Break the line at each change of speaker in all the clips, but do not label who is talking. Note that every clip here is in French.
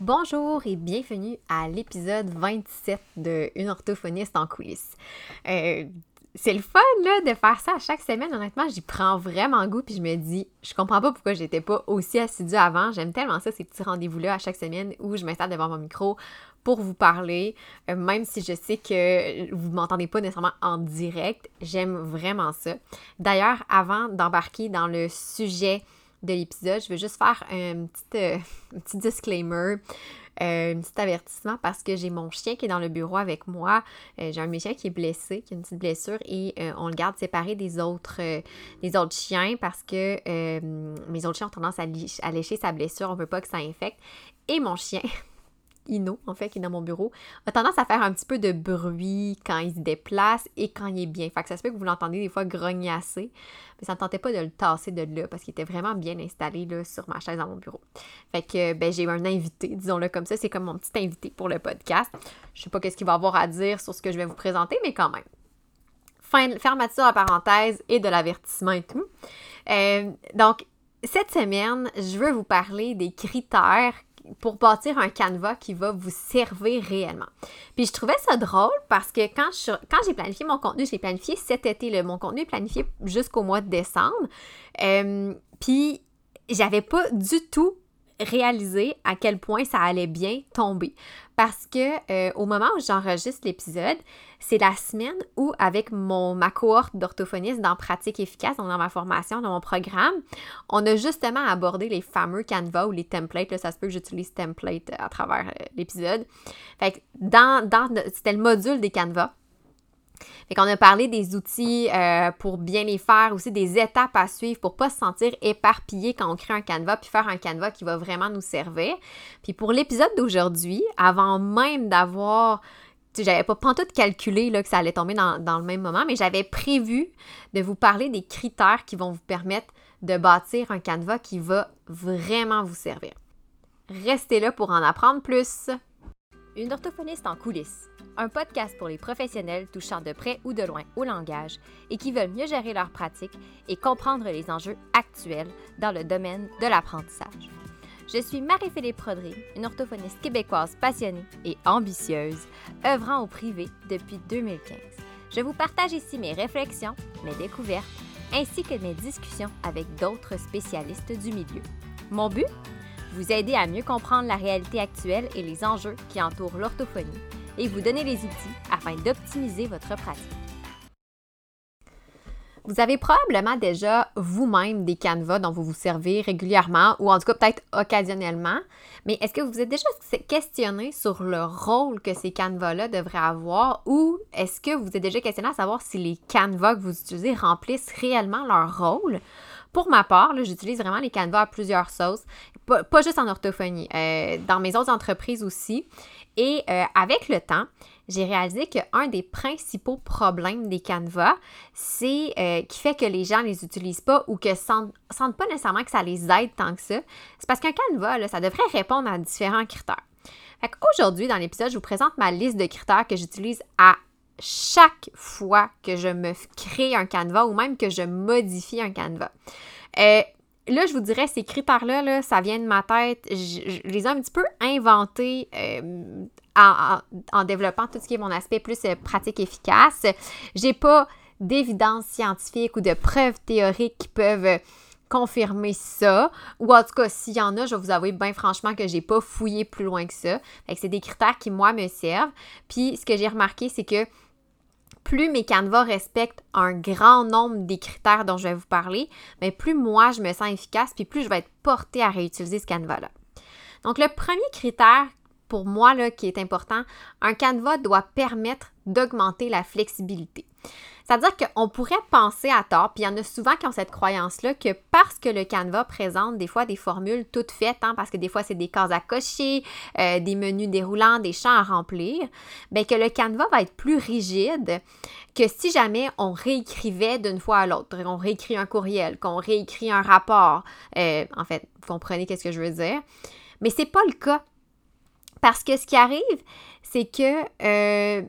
Bonjour et bienvenue à l'épisode 27 de Une orthophoniste en coulisses. Euh, c'est le fun là, de faire ça à chaque semaine. Honnêtement, j'y prends vraiment goût puis je me dis, je comprends pas pourquoi j'étais pas aussi assidue avant. J'aime tellement ça, ces petits rendez-vous-là à chaque semaine où je m'installe devant mon micro pour vous parler, euh, même si je sais que vous m'entendez pas nécessairement en direct. J'aime vraiment ça. D'ailleurs, avant d'embarquer dans le sujet de l'épisode, je veux juste faire un petit, euh, disclaimer. Euh, un petit avertissement parce que j'ai mon chien qui est dans le bureau avec moi. Euh, j'ai un de mes qui est blessé, qui a une petite blessure et on le garde séparé des autres, des autres chiens parce que mes autres chiens ont tendance à, à lécher sa blessure. On veut pas que ça infecte. Et mon chien, Ino, en fait, qui est dans mon bureau, a tendance à faire un petit peu de bruit quand il se déplace et quand il est bien. Fait que ça se peut que vous l'entendez des fois grognasser, mais ça ne tentait pas de le tasser de là parce qu'il était vraiment bien installé là, sur ma chaise dans mon bureau. Fait que ben, j'ai eu un invité, disons-le comme ça, c'est comme mon petit invité pour le podcast. Je sais pas qu'est-ce qu'il va avoir à dire sur ce que je vais vous présenter, mais quand même. Fin, fermeture à parenthèse et de l'avertissement et tout. Euh, donc, cette semaine, je veux vous parler des critères pour bâtir un canevas qui va vous servir réellement. Puis je trouvais ça drôle parce que quand, j'ai planifié mon contenu, je l'ai planifié cet été. Là. Mon contenu est planifié jusqu'au mois de décembre. Euh, puis j'avais pas du tout réalisé à quel point ça allait bien tomber. Parce que euh, au moment où j'enregistre l'épisode, c'est la semaine où, avec mon, ma cohorte d'orthophonistes dans Pratique efficace, dans ma formation, dans mon programme, on a justement abordé les fameux Canva ou les templates. Là, ça se peut que j'utilise template à travers euh, l'épisode. Fait que dans, dans c'était le module des Canva. Fait qu'on a parlé des outils euh, pour bien les faire, aussi des étapes à suivre pour pas se sentir éparpillé quand on crée un canevas, puis faire un canevas qui va vraiment nous servir. Puis pour l'épisode d'aujourd'hui, avant même d'avoir j'avais pas tout calculé que ça allait tomber dans, dans le même moment, mais j'avais prévu de vous parler des critères qui vont vous permettre de bâtir un canevas qui va vraiment vous servir. Restez là pour en apprendre plus. Une orthophoniste en coulisses un podcast pour les professionnels touchant de près ou de loin au langage et qui veulent mieux gérer leur pratique et comprendre les enjeux actuels dans le domaine de l'apprentissage. Je suis Marie-Philippe Prodry, une orthophoniste québécoise passionnée et ambitieuse, œuvrant au privé depuis 2015. Je vous partage ici mes réflexions, mes découvertes, ainsi que mes discussions avec d'autres spécialistes du milieu. Mon but? Vous aider à mieux comprendre la réalité actuelle et les enjeux qui entourent l'orthophonie et vous donner les outils afin d'optimiser votre pratique. Vous avez probablement déjà vous-même des canevas dont vous vous servez régulièrement ou en tout cas peut-être occasionnellement, mais est-ce que vous vous êtes déjà questionné sur le rôle que ces canevas-là devraient avoir ou est-ce que vous êtes déjà questionné à savoir si les canevas que vous utilisez remplissent réellement leur rôle? Pour ma part, j'utilise vraiment les canevas à plusieurs sauces, pas, juste en orthophonie, euh, dans mes autres entreprises aussi. Et euh, avec le temps, j'ai réalisé qu'un des principaux problèmes des canevas, c'est euh, qui fait que les gens ne les utilisent pas ou que sentent, sentent pas nécessairement que ça les aide tant que ça. C'est parce qu'un canevas, là, ça devrait répondre à différents critères. Aujourd'hui, dans l'épisode, je vous présente ma liste de critères que j'utilise à chaque fois que je me crée un canevas ou même que je modifie un canevas. Euh, là, je vous dirais, ces critères-là, là, ça vient de ma tête. Je, les ai un petit peu inventés euh, en, développant tout ce qui est mon aspect plus euh, pratique efficace. J'ai pas d'évidence scientifique ou de preuves théoriques qui peuvent confirmer ça. Ou en tout cas, s'il y en a, je vais vous avouer bien franchement que j'ai pas fouillé plus loin que ça. Fait que c'est des critères qui, moi, me servent. Puis, ce que j'ai remarqué, c'est que plus mes canevas respectent un grand nombre des critères dont je vais vous parler, mais plus moi je me sens efficace, puis plus je vais être portée à réutiliser ce canevas-là. Donc le premier critère pour moi là, qui est important, un canevas doit permettre d'augmenter la flexibilité. C'est-à-dire qu'on pourrait penser à tort, puis il y en a souvent qui ont cette croyance-là, que parce que le canevas présente des fois des formules toutes faites, hein, parce que des fois c'est des cases à cocher, euh, des menus déroulants, des champs à remplir, bien que le canevas va être plus rigide que si jamais on réécrivait d'une fois à l'autre. On réécrit un courriel, qu'on réécrit un rapport. Euh, en fait, vous comprenez qu'est-ce que je veux dire. Mais c'est pas le cas. Parce que ce qui arrive, c'est que euh,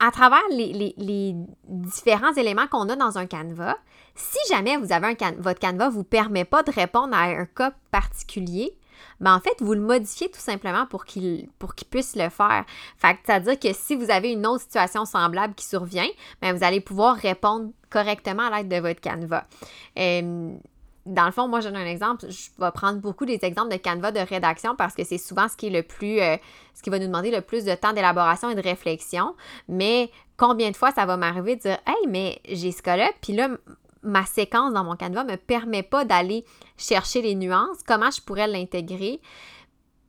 à travers les, différents éléments qu'on a dans un canevas, si jamais vous avez un votre canevas ne vous permet pas de répondre à un cas particulier, ben en fait, vous le modifiez tout simplement pour qu'il puisse le faire. C'est-à-dire que si vous avez une autre situation semblable qui survient, ben vous allez pouvoir répondre correctement à l'aide de votre Canva. Euh, dans le fond, moi, je donne un exemple. Je vais prendre beaucoup des exemples de Canva de rédaction parce que c'est souvent ce qui est le plus, euh, ce qui va nous demander le plus de temps d'élaboration et de réflexion. Mais combien de fois ça va m'arriver de dire, hey, mais j'ai ce cas-là, puis là, ma séquence dans mon Canva me permet pas d'aller chercher les nuances. Comment je pourrais l'intégrer?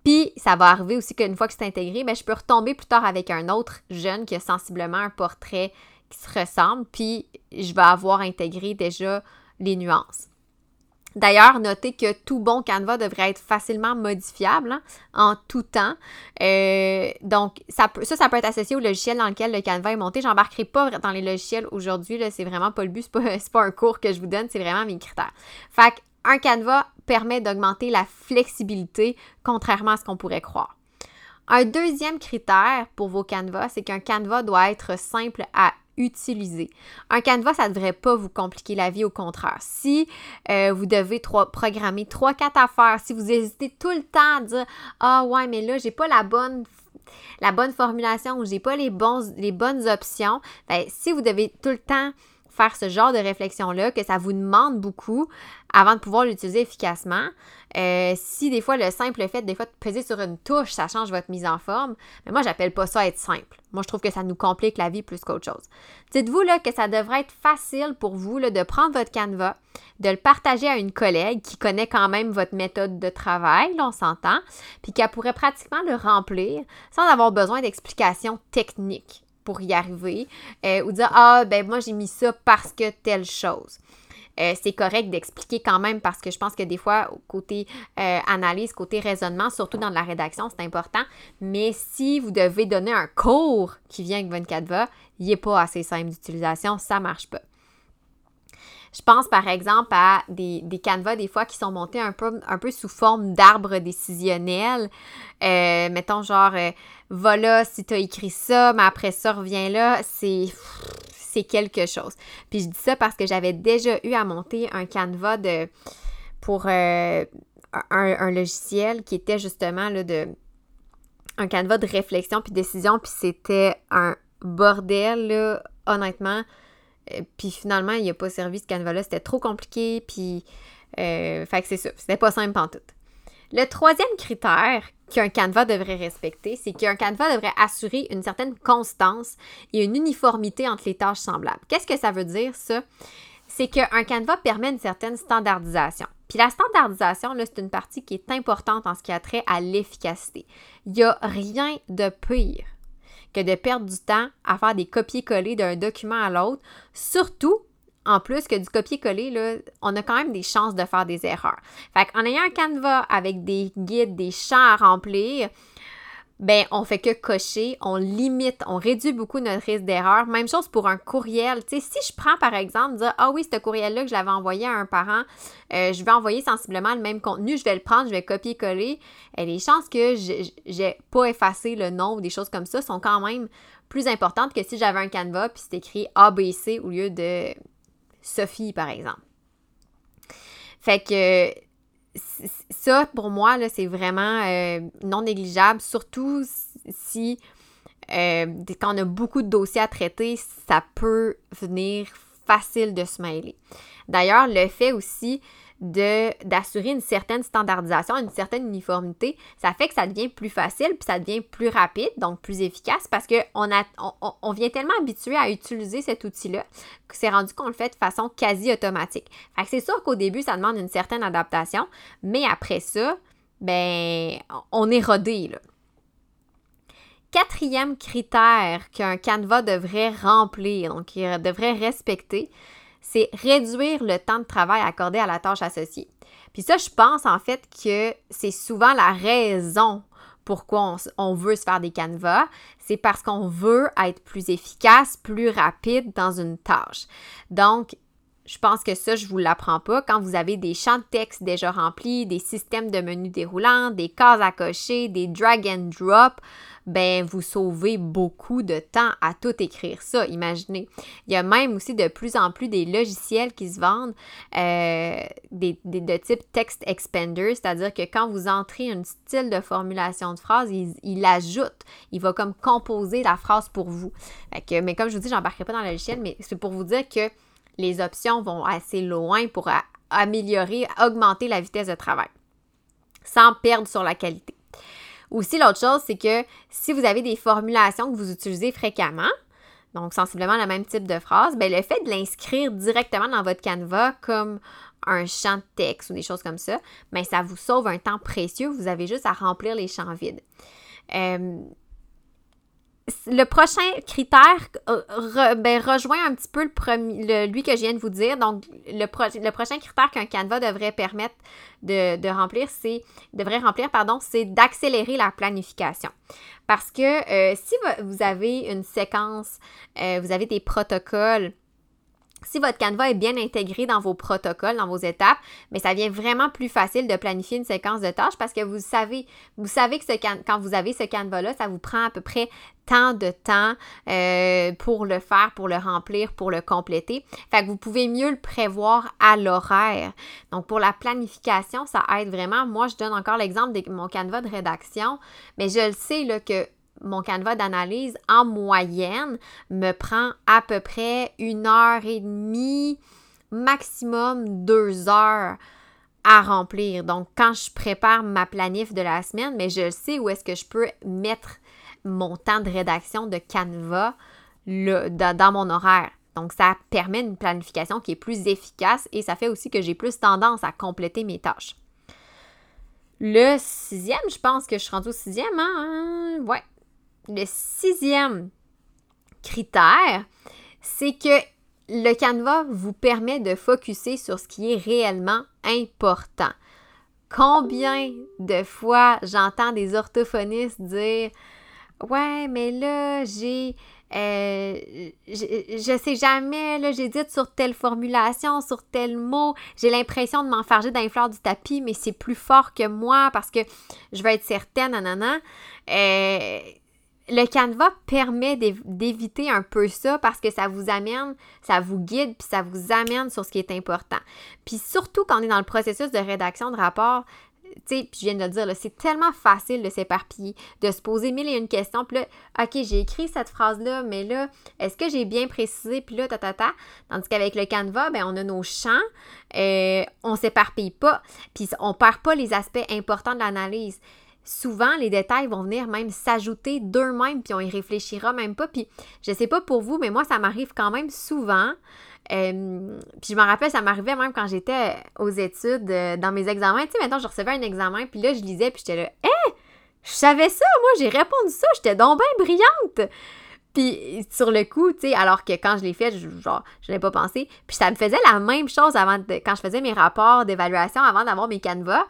Puis, ça va arriver aussi qu'une fois que c'est intégré, ben, je peux retomber plus tard avec un autre jeune qui a sensiblement un portrait qui se ressemble, puis je vais avoir intégré déjà les nuances. D'ailleurs, notez que tout bon Canva devrait être facilement modifiable hein, en tout temps. Euh, donc, ça, ça, ça peut être associé au logiciel dans lequel le Canva est monté. J'embarquerai pas dans les logiciels aujourd'hui. C'est vraiment pas le but. C'est pas, pas un cours que je vous donne. C'est vraiment mes critères. Fait un Canva permet d'augmenter la flexibilité, contrairement à ce qu'on pourrait croire. Un deuxième critère pour vos Canvas, c'est qu'un Canva doit être simple à utiliser. Un canevas, ça ne devrait pas vous compliquer la vie, au contraire. Si euh, vous devez programmer 3-4 affaires, si vous hésitez tout le temps à dire Ah ouais, mais là, j'ai pas la bonne la bonne formulation ou j'ai pas les, bons, les bonnes options, ben, si vous devez tout le temps faire ce genre de réflexion-là, que ça vous demande beaucoup avant de pouvoir l'utiliser efficacement. Euh, si des fois le simple fait des fois de peser sur une touche, ça change votre mise en forme, mais moi j'appelle pas ça être simple. Moi je trouve que ça nous complique la vie plus qu'autre chose. Dites-vous là que ça devrait être facile pour vous là, de prendre votre canevas, de le partager à une collègue qui connaît quand même votre méthode de travail, on s'entend, puis qui pourrait pratiquement le remplir sans avoir besoin d'explications techniques pour y arriver euh, ou dire ah ben moi j'ai mis ça parce que telle chose. Euh, c'est correct d'expliquer quand même parce que je pense que des fois, côté euh, analyse, côté raisonnement, surtout dans la rédaction, c'est important. Mais si vous devez donner un cours qui vient avec votre Canva, il n'est pas assez simple d'utilisation, ça ne marche pas. Je pense par exemple à des, des canevas des fois qui sont montés un peu, sous forme d'arbre décisionnel. Euh, mettons genre, voilà si tu as écrit ça, mais après ça, reviens là. C'est c'est quelque chose. Puis je dis ça parce que j'avais déjà eu à monter un canevas pour euh, un, logiciel qui était justement là, de, un canevas de réflexion puis décision, puis c'était un bordel, là, honnêtement. Euh, puis finalement, il n'a pas servi ce canevas-là. C'était trop compliqué, puis... Euh, fait que c'est ça. C'était pas simple en tout. Le troisième critère qu'un canevas devrait respecter, c'est qu'un canevas devrait assurer une certaine constance et une uniformité entre les tâches semblables. Qu'est-ce que ça veut dire, ça? C'est qu'un canevas permet une certaine standardisation. Puis la standardisation, c'est une partie qui est importante en ce qui a trait à l'efficacité. Il n'y a rien de pire que de perdre du temps à faire des copier-coller d'un document à l'autre, surtout en plus que du copier-coller, on a quand même des chances de faire des erreurs. Fait qu'en ayant un canevas avec des guides, des champs à remplir, ben on fait que cocher, on limite, on réduit beaucoup notre risque d'erreur. Même chose pour un courriel. Si je prends par exemple, ah oui, ce courriel-là que je l'avais envoyé à un parent, euh, je vais envoyer sensiblement le même contenu, je vais le prendre, je vais copier-coller. Et les chances que j'ai pas effacé le nom ou des choses comme ça sont quand même plus importantes que si j'avais un canevas puis c'est écrit ABC au lieu de Sophie, par exemple. Fait que ça, pour moi, c'est vraiment euh, non négligeable, surtout si euh, quand on a beaucoup de dossiers à traiter, ça peut venir facile de se mêler. D'ailleurs, le fait aussi d'assurer une certaine standardisation, une certaine uniformité, ça fait que ça devient plus facile, puis ça devient plus rapide, donc plus efficace, parce qu'on on, on, vient tellement habitué à utiliser cet outil-là que c'est rendu qu'on le fait de façon quasi automatique. Fait c'est sûr qu'au début, ça demande une certaine adaptation, mais après ça, ben, on est rodé, là. Quatrième critère qu'un canevas devrait remplir, donc il devrait respecter, c'est réduire le temps de travail accordé à la tâche associée. Puis ça, je pense en fait que c'est souvent la raison pourquoi on, veut se faire des canevas, c'est parce qu'on veut être plus efficace, plus rapide dans une tâche. Donc, je pense que ça, je vous l'apprends pas. Quand vous avez des champs de texte déjà remplis, des systèmes de menus déroulants, des cases à cocher, des drag and drop, ben vous sauvez beaucoup de temps à tout écrire ça, imaginez. Il y a même aussi de plus en plus des logiciels qui se vendent euh, des, de type text expander, c'est-à-dire que quand vous entrez un style de formulation de phrase, il, il ajoute, il va comme composer la phrase pour vous. mais comme je vous dis, j'embarquerai pas dans le logiciel, mais c'est pour vous dire que les options vont assez loin pour améliorer, augmenter la vitesse de travail sans perdre sur la qualité. Aussi, l'autre chose, c'est que si vous avez des formulations que vous utilisez fréquemment, donc sensiblement le même type de phrase, bien, le fait de l'inscrire directement dans votre canevas comme un champ de texte ou des choses comme ça, bien, ça vous sauve un temps précieux. Vous avez juste à remplir les champs vides. Euh, le prochain critère euh, ben, rejoint un petit peu le premier, lui que je viens de vous dire. Donc, le, le prochain critère qu'un canevas devrait permettre de, remplir, c'est remplir, pardon, c'est d'accélérer la planification. Parce que euh, si vous avez une séquence, euh, vous avez des protocoles si votre canevas est bien intégré dans vos protocoles, dans vos étapes, mais ça devient vraiment plus facile de planifier une séquence de tâches parce que vous savez, vous savez que quand vous avez ce canevas-là, ça vous prend à peu près tant de temps euh, pour le faire, pour le remplir, pour le compléter. Fait que vous pouvez mieux le prévoir à l'horaire. Donc, pour la planification, ça aide vraiment. Moi, je donne encore l'exemple de mon canevas de rédaction, mais je le sais là, que mon canevas d'analyse, en moyenne, me prend à peu près une heure et demie, maximum deux heures à remplir. Donc, quand je prépare ma planif de la semaine, mais je sais où est-ce que je peux mettre mon temps de rédaction de Canva dans mon horaire. Donc, ça permet une planification qui est plus efficace et ça fait aussi que j'ai plus tendance à compléter mes tâches. Le sixième, je pense que je suis rendue au sixième, hein? Ouais, le sixième critère, c'est que le canevas vous permet de focuser sur ce qui est réellement important. Combien de fois j'entends des orthophonistes dire Ouais, mais là, j'ai. Euh, je, sais jamais, là, j'hésite sur telle formulation, sur tel mot. J'ai l'impression de m'enfarger dans les fleurs du tapis, mais c'est plus fort que moi parce que je veux être certaine, nanana. Euh, le canevas permet d'éviter un peu ça parce que ça vous amène, ça vous guide, puis ça vous amène sur ce qui est important. Puis surtout quand on est dans le processus de rédaction de rapport, tu sais, je viens de le dire, c'est tellement facile de s'éparpiller, de se poser mille et une questions. Puis là, OK, j'ai écrit cette phrase-là, mais là, est-ce que j'ai bien précisé? Puis là, ta, ta, ta. Tandis qu'avec le Canva, ben, on a nos champs, euh, on s'éparpille pas, puis on perd pas les aspects importants de l'analyse souvent les détails vont venir même s'ajouter d'eux-mêmes, puis on y réfléchira même pas. Puis je sais pas pour vous, mais moi, ça m'arrive quand même souvent. Euh, puis je me rappelle, ça m'arrivait même quand j'étais aux études, euh, dans mes examens. Tu sais, maintenant, je recevais un examen, puis là, je lisais, puis j'étais là, hé! je savais ça, moi, j'ai répondu ça, j'étais donc bien brillante! Puis sur le coup, tu sais, alors que quand je l'ai fait, je, genre, je n'ai pas pensé. Puis ça me faisait la même chose avant quand je faisais mes rapports d'évaluation avant d'avoir mes canevas.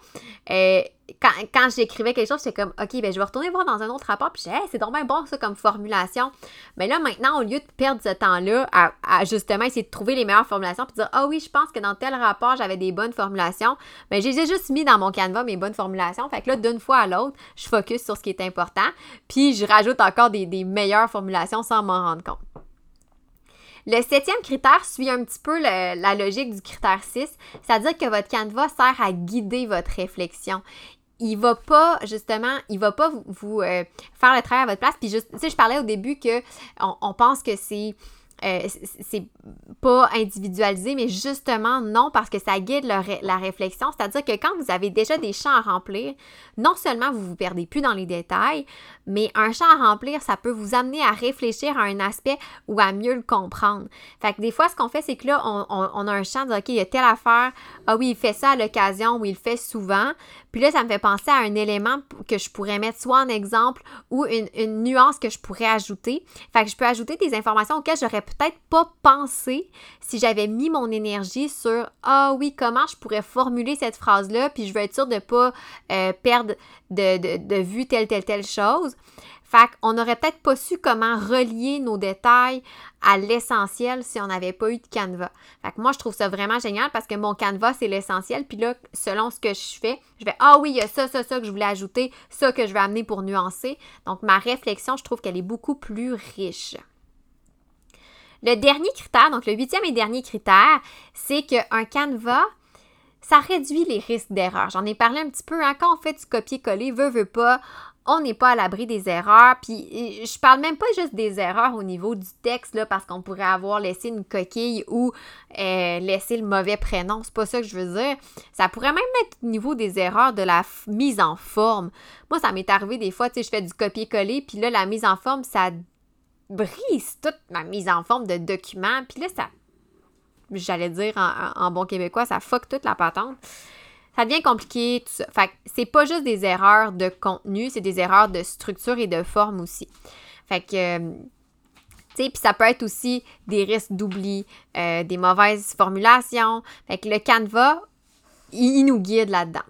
Euh, quand, j'écrivais quelque chose, j'étais comme, OK, ben, je vais retourner voir dans un autre rapport. Puis, hey, c'est dommage bon, ça, comme formulation. Mais là, maintenant, au lieu de perdre ce temps-là à, justement essayer de trouver les meilleures formulations, puis dire, ah oui, je pense que dans tel rapport, j'avais des bonnes formulations, mais j'ai juste mis dans mon canevas mes bonnes formulations. Fait que là, d'une fois à l'autre, je focus sur ce qui est important. Puis, je rajoute encore des, meilleures formulations sans m'en rendre compte. Le septième critère suit un petit peu la logique du critère 6, c'est-à-dire que votre canevas sert à guider votre réflexion il va pas, justement, il va pas vous, euh, faire le travail à votre place. Puis, tu sais, je parlais au début que on pense que c'est euh, c'est pas individualisé, mais justement non, parce que ça guide la réflexion. C'est-à-dire que quand vous avez déjà des champs à remplir, non seulement vous vous perdez plus dans les détails, mais un champ à remplir, ça peut vous amener à réfléchir à un aspect ou à mieux le comprendre. Fait que des fois, ce qu'on fait, c'est que là, on, a un champ de OK, il y a telle affaire. Ah oui, il fait ça à l'occasion ou il le fait souvent. Puis là, ça me fait penser à un élément que je pourrais mettre soit en exemple ou une, nuance que je pourrais ajouter. Fait que je peux ajouter des informations auxquelles j'aurais peut-être pas pensé si j'avais mis mon énergie sur Ah oui, comment je pourrais formuler cette phrase-là, puis je veux être sûre de ne pas euh, perdre de, vue telle, telle, telle chose. Fait qu'on n'aurait peut-être pas su comment relier nos détails à l'essentiel si on n'avait pas eu de Canva. Fait que moi, je trouve ça vraiment génial parce que mon Canva, c'est l'essentiel. Puis là, selon ce que je fais, je vais Ah oui, il y a ça, ça, ça que je voulais ajouter, ça que je vais amener pour nuancer. Donc, ma réflexion, je trouve qu'elle est beaucoup plus riche. Le dernier critère, donc le huitième et dernier critère, c'est qu'un Canva, ça réduit les risques d'erreur. J'en ai parlé un petit peu, hein, quand on fait du copier-coller, veut, veut pas, on n'est pas à l'abri des erreurs. Puis je parle même pas juste des erreurs au niveau du texte, parce qu'on pourrait avoir laissé une coquille ou euh, laissé le mauvais prénom. C'est pas ça que je veux dire. Ça pourrait même être au niveau des erreurs de la mise en forme. Moi, ça m'est arrivé des fois, tu sais, je fais du copier-coller, puis là, la mise en forme, ça brise toute ma mise en forme de document. Puis là, ça j'allais dire en, bon québécois, ça fuck toute la patente. Ça devient compliqué, tout ça. Fait que c'est pas juste des erreurs de contenu, c'est des erreurs de structure et de forme aussi. Fait que, euh, tu sais, puis ça peut être aussi des risques d'oubli, euh, des mauvaises formulations. Fait que le Canva, il nous guide là-dedans.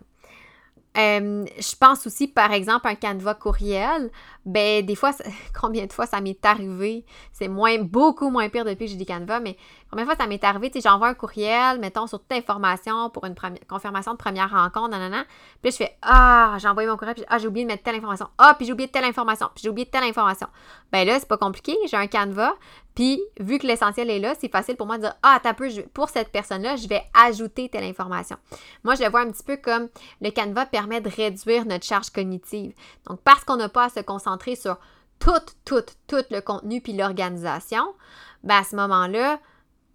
Euh, je pense aussi, par exemple, un canevas courriel. Ben, des fois, combien de fois ça m'est arrivé? C'est moins, beaucoup moins pire depuis que j'ai des canevas, mais combien de fois ça m'est arrivé? Tu sais, j'envoie un courriel, mettons, sur toute information pour une confirmation de première rencontre, nanana. Puis je fais, ah, j'ai envoyé mon courriel, puis ah, j'ai oublié de mettre telle information. Ah, puis j'ai oublié telle information, puis j'ai oublié telle information. Ben là, c'est pas compliqué. J'ai un canevas, puis, vu que l'essentiel est là, c'est facile pour moi de dire Ah, t'as peu, pour cette personne-là, je vais ajouter telle information. Moi, je le vois un petit peu comme le Canva permet de réduire notre charge cognitive. Donc, parce qu'on n'a pas à se concentrer sur tout, tout, tout le contenu puis l'organisation, ben à ce moment-là,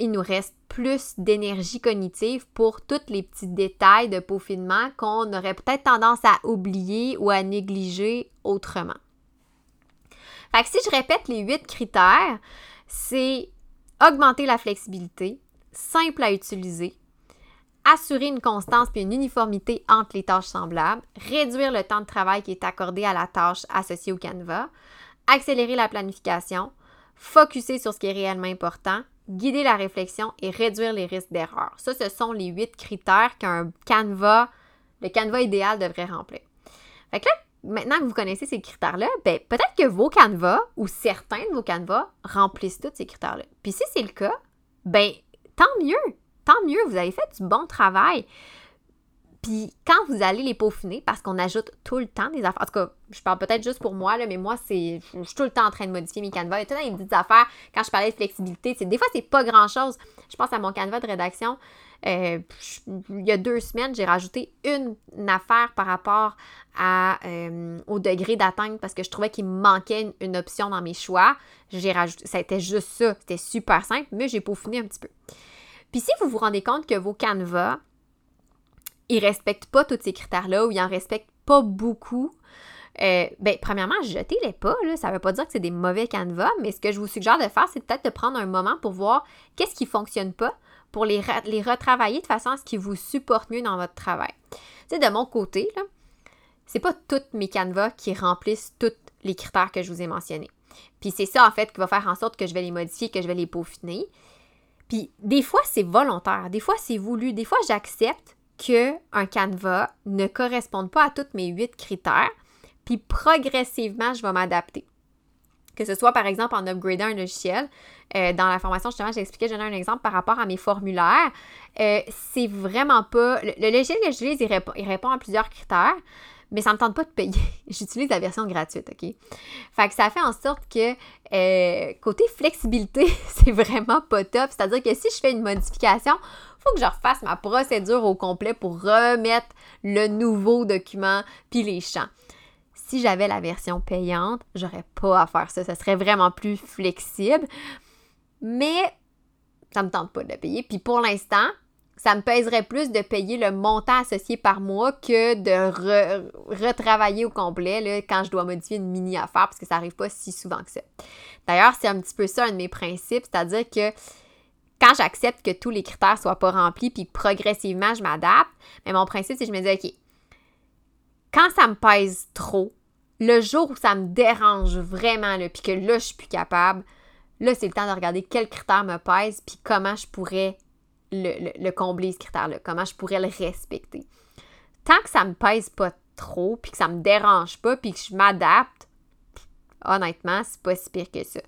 il nous reste plus d'énergie cognitive pour tous les petits détails de peaufinement qu'on aurait peut-être tendance à oublier ou à négliger autrement. Fait que si je répète les huit critères, c'est augmenter la flexibilité, simple à utiliser, assurer une constance et une uniformité entre les tâches semblables, réduire le temps de travail qui est accordé à la tâche associée au Canva, accélérer la planification, focuser sur ce qui est réellement important, guider la réflexion et réduire les risques d'erreur. Ça, ce sont les huit critères qu'un Canva, le Canva idéal devrait remplir. Fait que là, maintenant que vous connaissez ces critères-là, ben, peut-être que vos canevas ou certains de vos canevas remplissent tous ces critères-là. Puis si c'est le cas, ben tant mieux, tant mieux, vous avez fait du bon travail. Puis quand vous allez les peaufiner, parce qu'on ajoute tout le temps des affaires, en tout cas, je parle peut-être juste pour moi, là, mais moi, c'est, je suis tout le temps en train de modifier mes canevas. A tout le temps des petites affaires. Quand je parlais de flexibilité, c'est, des fois, c'est pas grand-chose. Je pense à mon canevas de rédaction. Euh, il y a deux semaines, j'ai rajouté une, affaire par rapport à, euh, au degré d'atteinte parce que je trouvais qu'il me manquait une, option dans mes choix. J'ai rajouté, ça été juste ça. C'était super simple, mais j'ai peaufiné un petit peu. Puis si vous vous rendez compte que vos canevas, ils respectent pas tous ces critères-là ou ils en respectent pas beaucoup, euh, ben, premièrement, jetez-les pas. Ça ne veut pas dire que c'est des mauvais canevas, mais ce que je vous suggère de faire, c'est peut-être de prendre un moment pour voir qu'est-ce qui ne fonctionne pas pour les, les retravailler de façon à ce qu'ils vous supportent mieux dans votre travail. Tu sais, de mon côté, là, c'est pas toutes mes canevas qui remplissent tous les critères que je vous ai mentionnés. Puis c'est ça, en fait, qui va faire en sorte que je vais les modifier, que je vais les peaufiner. Puis des fois, c'est volontaire, des fois, c'est voulu, des fois, j'accepte qu'un canevas ne corresponde pas à tous mes huit critères, puis progressivement, je vais m'adapter. Que ce soit, par exemple, en upgradant un logiciel. Euh, dans la formation, justement, j'expliquais, je donnais un exemple par rapport à mes formulaires. Euh, c'est vraiment pas... Le, logiciel que j'utilise, il, répond, il répond à plusieurs critères mais ça ne me tente pas de payer. J'utilise la version gratuite, OK? Fait que ça fait en sorte que euh, côté flexibilité, c'est vraiment pas top. C'est-à-dire que si je fais une modification, faut que je refasse ma procédure au complet pour remettre le nouveau document puis les champs si j'avais la version payante, j'aurais pas à faire ça. Ça serait vraiment plus flexible. Mais ça me tente pas de le payer. Puis pour l'instant, ça me pèserait plus de payer le montant associé par mois que de retravailler au complet là, quand je dois modifier une mini affaire parce que ça arrive pas si souvent que ça. D'ailleurs, c'est un petit peu ça un de mes principes, c'est-à-dire que quand j'accepte que tous les critères soient pas remplis puis progressivement je m'adapte, mais mon principe c'est que je me dis OK, quand ça me pèse trop, le jour où ça me dérange vraiment, puis que là, je suis plus capable, là, c'est le temps de regarder quels critères me pèsent, puis comment je pourrais le, combler, ce critère-là, comment je pourrais le respecter. Tant que ça me pèse pas trop, puis que ça me dérange pas, puis que je m'adapte, Honnêtement, c'est pas si pire que ça.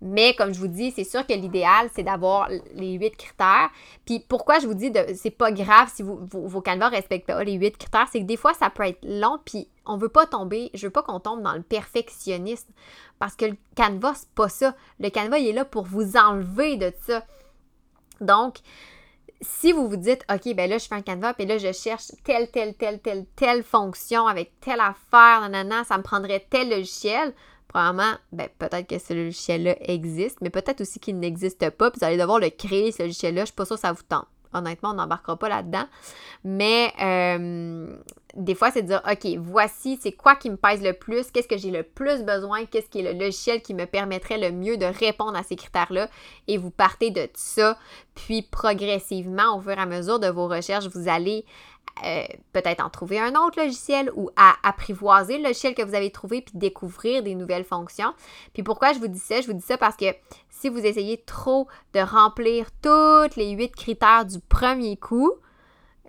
Mais comme je vous dis, c'est sûr que l'idéal, c'est d'avoir les huit critères. Puis pourquoi je vous dis que c'est pas grave si vos, vos canevas respectent pas les huit critères, c'est que des fois, ça peut être long, puis on veut pas tomber, je veux pas qu'on tombe dans le perfectionnisme. Parce que le canevas, c'est pas ça. Le canevas, il est là pour vous enlever de ça. Donc, si vous vous dites, OK, ben là, je fais un canevas, puis là, je cherche telle, telle, telle, telle, telle fonction avec telle affaire, nanana, ça me prendrait tel logiciel, probablement, ben, peut-être que ce logiciel-là existe, mais peut-être aussi qu'il n'existe pas, puis vous allez devoir le créer, ce logiciel-là. Je suis pas sûre que ça vous tente. Honnêtement, on n'embarquera pas là-dedans. Mais euh, des fois, c'est de dire, OK, voici, c'est quoi qui me pèse le plus, qu'est-ce que j'ai le plus besoin, qu'est-ce qui est le logiciel qui me permettrait le mieux de répondre à ces critères-là. Et vous partez de ça. Puis progressivement, au fur et à mesure de vos recherches, vous allez euh, peut-être en trouver un autre logiciel ou à apprivoiser le logiciel que vous avez trouvé puis découvrir des nouvelles fonctions. Puis pourquoi je vous dis ça? Je vous dis ça parce que si vous essayez trop de remplir tous les huit critères du premier coup,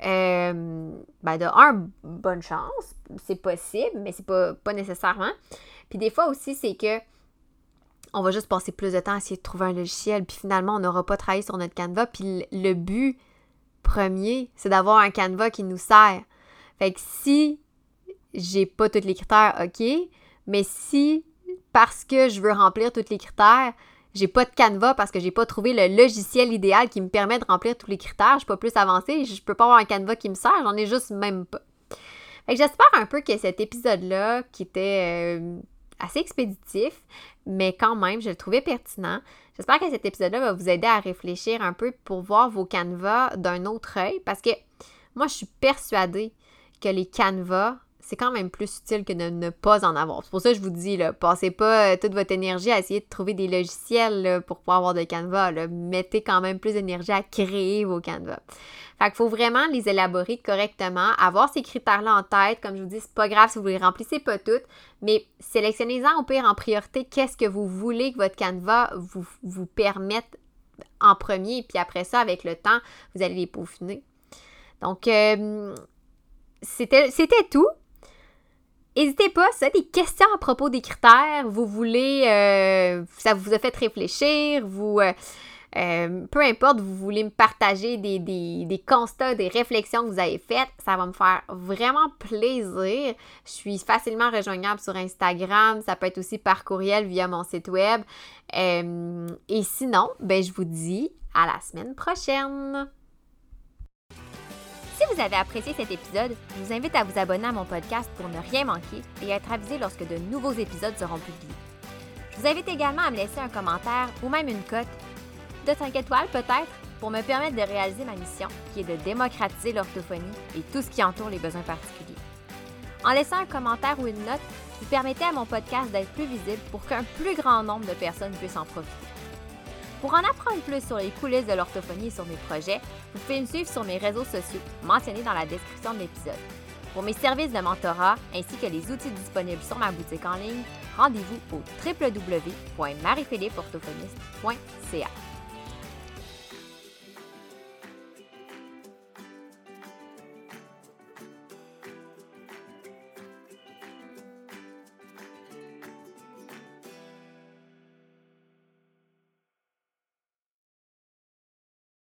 euh, ben de un, bonne chance, c'est possible, mais c'est pas, pas nécessairement. Puis des fois aussi, c'est que on va juste passer plus de temps à essayer de trouver un logiciel, puis finalement, on n'aura pas travaillé sur notre canevas. Puis le but, premier, c'est d'avoir un canevas qui nous sert. Fait que si j'ai pas tous les critères, OK, mais si parce que je veux remplir tous les critères, j'ai pas de canevas parce que j'ai pas trouvé le logiciel idéal qui me permet de remplir tous les critères, je suis pas plus avancée, je peux pas avoir un canevas qui me sert, j'en ai juste même pas. Fait que j'espère un peu que cet épisode-là, qui était euh, assez expéditif, mais quand même, je le trouvais pertinent. J'espère que cet épisode-là va vous aider à réfléchir un peu pour voir vos canevas d'un autre œil parce que moi, je suis persuadée que les canevas, c'est quand même plus utile que de ne pas en avoir. C'est pour ça que je vous dis, là, passez pas euh, toute votre énergie à essayer de trouver des logiciels pour pouvoir avoir des canevas. Mettez quand même plus d'énergie à créer vos canevas. Fait qu'il faut vraiment les élaborer correctement, avoir ces critères-là en tête. Comme je vous dis, c'est pas grave si vous les remplissez pas toutes, mais sélectionnez-en au pire en priorité qu'est-ce que vous voulez que votre canevas vous, vous permette en premier, puis après ça, avec le temps, vous allez les peaufiner. Donc, euh, c'était tout. N'hésitez pas, si vous des questions à propos des critères, vous voulez, euh, ça vous a fait réfléchir, vous, euh, euh, peu importe, vous voulez me partager des, des, constats, des réflexions que vous avez faites, ça va me faire vraiment plaisir. Je suis facilement rejoignable sur Instagram, ça peut être aussi par courriel via mon site web. et sinon, ben, je vous dis à la semaine prochaine.
Si vous avez apprécié cet épisode, je vous invite à vous abonner à mon podcast pour ne rien manquer et être avisé lorsque de nouveaux épisodes seront publiés. Je vous invite également à me laisser un commentaire ou même une cote de 5 étoiles peut-être pour me permettre de réaliser ma mission qui est de démocratiser l'orthophonie et tout ce qui entoure les besoins particuliers. En laissant un commentaire ou une note, vous permettez à mon podcast d'être plus visible pour qu'un plus grand nombre de personnes puissent en profiter. Pour en apprendre plus sur les coulisses de l'orthophonie et sur mes projets, vous pouvez me suivre sur mes réseaux sociaux mentionnés dans la description de l'épisode. Pour mes services de mentorat ainsi que les outils disponibles sur ma boutique en ligne, rendez-vous au www.mariephilippeorthophoniste.ca.